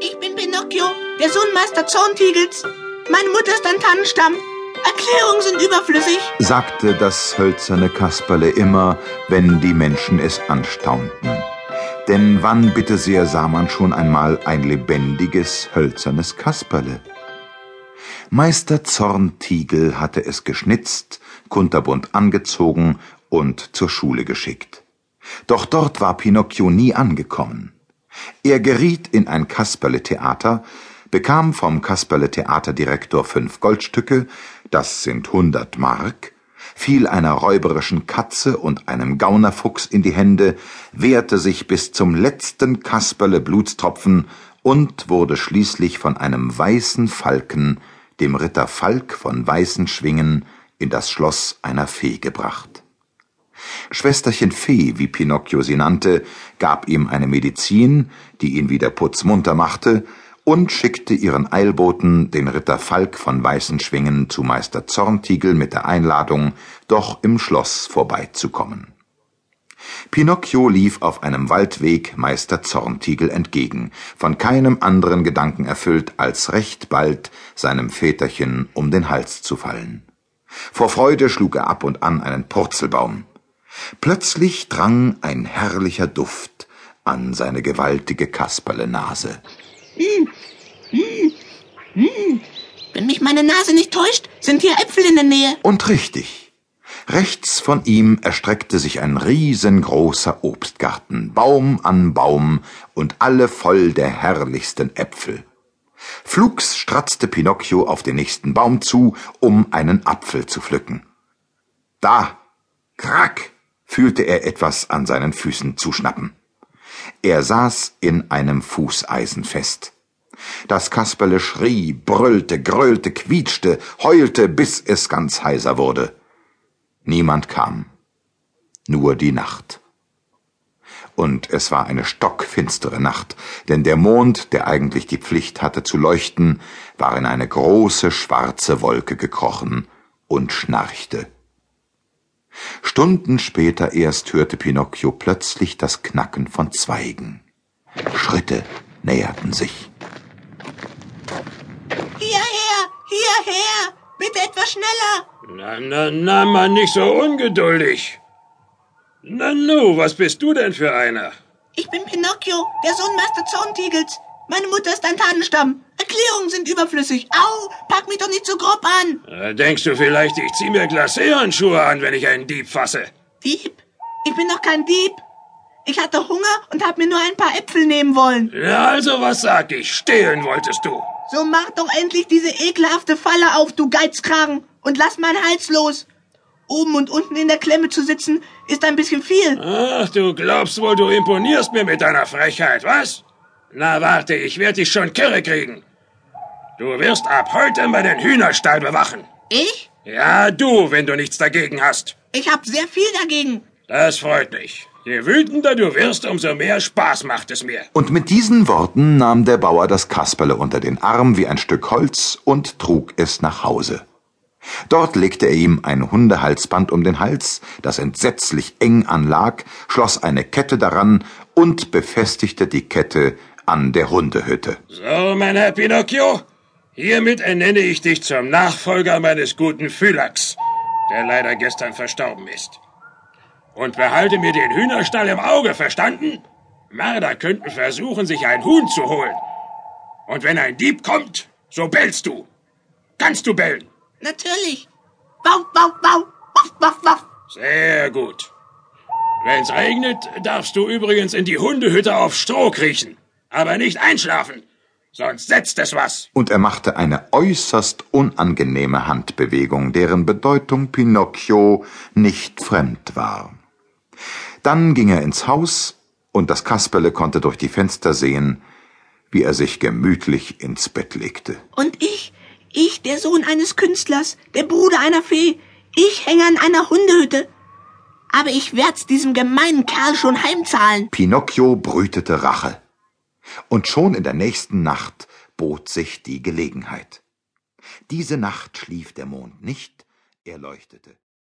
Ich bin Pinocchio, der Sohn Meister Zorntigels. Meine Mutter ist ein Tannenstamm. Erklärungen sind überflüssig, sagte das hölzerne Kasperle immer, wenn die Menschen es anstaunten. Denn wann bitte sehr sah man schon einmal ein lebendiges, hölzernes Kasperle? Meister Zorntigel hatte es geschnitzt, kunterbunt angezogen und zur Schule geschickt. Doch dort war Pinocchio nie angekommen. Er geriet in ein Kasperle-Theater, bekam vom Kasperle-Theaterdirektor fünf Goldstücke, das sind hundert Mark, fiel einer räuberischen Katze und einem Gaunerfuchs in die Hände, wehrte sich bis zum letzten Kasperle Blutstropfen und wurde schließlich von einem weißen Falken, dem Ritter Falk von weißen Schwingen, in das Schloss einer Fee gebracht. Schwesterchen Fee, wie Pinocchio sie nannte, gab ihm eine Medizin, die ihn wieder putzmunter machte, und schickte ihren Eilboten, den Ritter Falk von Weißenschwingen, zu Meister Zorntigel mit der Einladung, doch im Schloss vorbeizukommen. Pinocchio lief auf einem Waldweg Meister Zorntigel entgegen, von keinem anderen Gedanken erfüllt, als recht bald seinem Väterchen um den Hals zu fallen. Vor Freude schlug er ab und an einen Purzelbaum. Plötzlich drang ein herrlicher Duft an seine gewaltige Kasperlenase. Hm, hm, hm. Wenn mich meine Nase nicht täuscht, sind hier Äpfel in der Nähe. Und richtig. Rechts von ihm erstreckte sich ein riesengroßer Obstgarten, Baum an Baum und alle voll der herrlichsten Äpfel. Flugs stratzte Pinocchio auf den nächsten Baum zu, um einen Apfel zu pflücken. Da, krack, fühlte er etwas an seinen Füßen zuschnappen. Er saß in einem Fußeisen fest. Das Kasperle schrie, brüllte, gröhlte, quietschte, heulte, bis es ganz heiser wurde. Niemand kam. Nur die Nacht. Und es war eine stockfinstere Nacht, denn der Mond, der eigentlich die Pflicht hatte zu leuchten, war in eine große schwarze Wolke gekrochen und schnarchte. Stunden später erst hörte Pinocchio plötzlich das Knacken von Zweigen. Schritte näherten sich. Hierher, hierher, bitte etwas schneller. Na, na, na, Mann, nicht so ungeduldig. Na nu, was bist du denn für einer? Ich bin Pinocchio, der Sohn Meister Zorntigels. Meine Mutter ist ein Tannenstamm. Erklärungen sind überflüssig. Au, pack mich doch nicht so grob an. Äh, denkst du vielleicht, ich zieh mir Glacéhandschuhe an, wenn ich einen Dieb fasse? Dieb? Ich bin doch kein Dieb. Ich hatte Hunger und hab mir nur ein paar Äpfel nehmen wollen. Ja, also was sag ich? Stehlen wolltest du. So mach doch endlich diese ekelhafte Falle auf, du Geizkragen, und lass meinen Hals los. Oben und unten in der Klemme zu sitzen, ist ein bisschen viel. Ach, du glaubst wohl, du imponierst mir mit deiner Frechheit, was? Na warte, ich werd dich schon kirre kriegen. Du wirst ab heute meinen Hühnerstall bewachen. Ich? Ja, du, wenn du nichts dagegen hast. Ich hab sehr viel dagegen. Das freut mich. Je wütender du wirst, umso mehr Spaß macht es mir. Und mit diesen Worten nahm der Bauer das Kasperle unter den Arm wie ein Stück Holz und trug es nach Hause. Dort legte er ihm ein Hundehalsband um den Hals, das entsetzlich eng anlag, schloss eine Kette daran und befestigte die Kette an der Hundehütte. So, mein Herr Pinocchio, hiermit ernenne ich dich zum Nachfolger meines guten Phylax, der leider gestern verstorben ist. Und behalte mir den Hühnerstall im Auge, verstanden? Mörder könnten versuchen, sich ein Huhn zu holen. Und wenn ein Dieb kommt, so bellst du. Kannst du bellen? Natürlich. Bau, bau, bau, waff, waff, waff. Sehr gut. Wenn's regnet, darfst du übrigens in die Hundehütte auf Stroh kriechen aber nicht einschlafen, sonst setzt es was. Und er machte eine äußerst unangenehme Handbewegung, deren Bedeutung Pinocchio nicht fremd war. Dann ging er ins Haus, und das Kasperle konnte durch die Fenster sehen, wie er sich gemütlich ins Bett legte. Und ich, ich, der Sohn eines Künstlers, der Bruder einer Fee, ich hänge an einer Hundehütte. Aber ich werd's diesem gemeinen Kerl schon heimzahlen. Pinocchio brütete Rache und schon in der nächsten Nacht bot sich die Gelegenheit. Diese Nacht schlief der Mond nicht, er leuchtete.